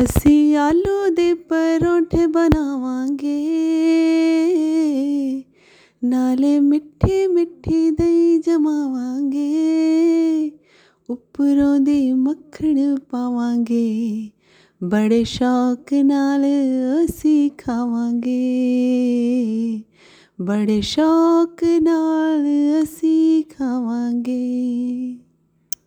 ਅਸੀਂ ਆਲੂ ਦੇ ਪਰੌਂਠੇ ਬਣਾਵਾਂਗੇ। ਨਾਲੇ ਮਿੱਠੀ ਮਿੱਠੀ ਦਹੀਂ ਜਮਾਵਾਂਗੇ। ਉੱਪਰੋਂ ਦੀ ਮੱਖਣ ਪਾਵਾਂਗੇ। ਬੜੇ ਸ਼ੌਕ ਨਾਲ ਅਸੀਂ ਖਾਵਾਂਗੇ। ਬੜੇ ਸ਼ੌਕ ਨਾਲ ਅਸੀਂ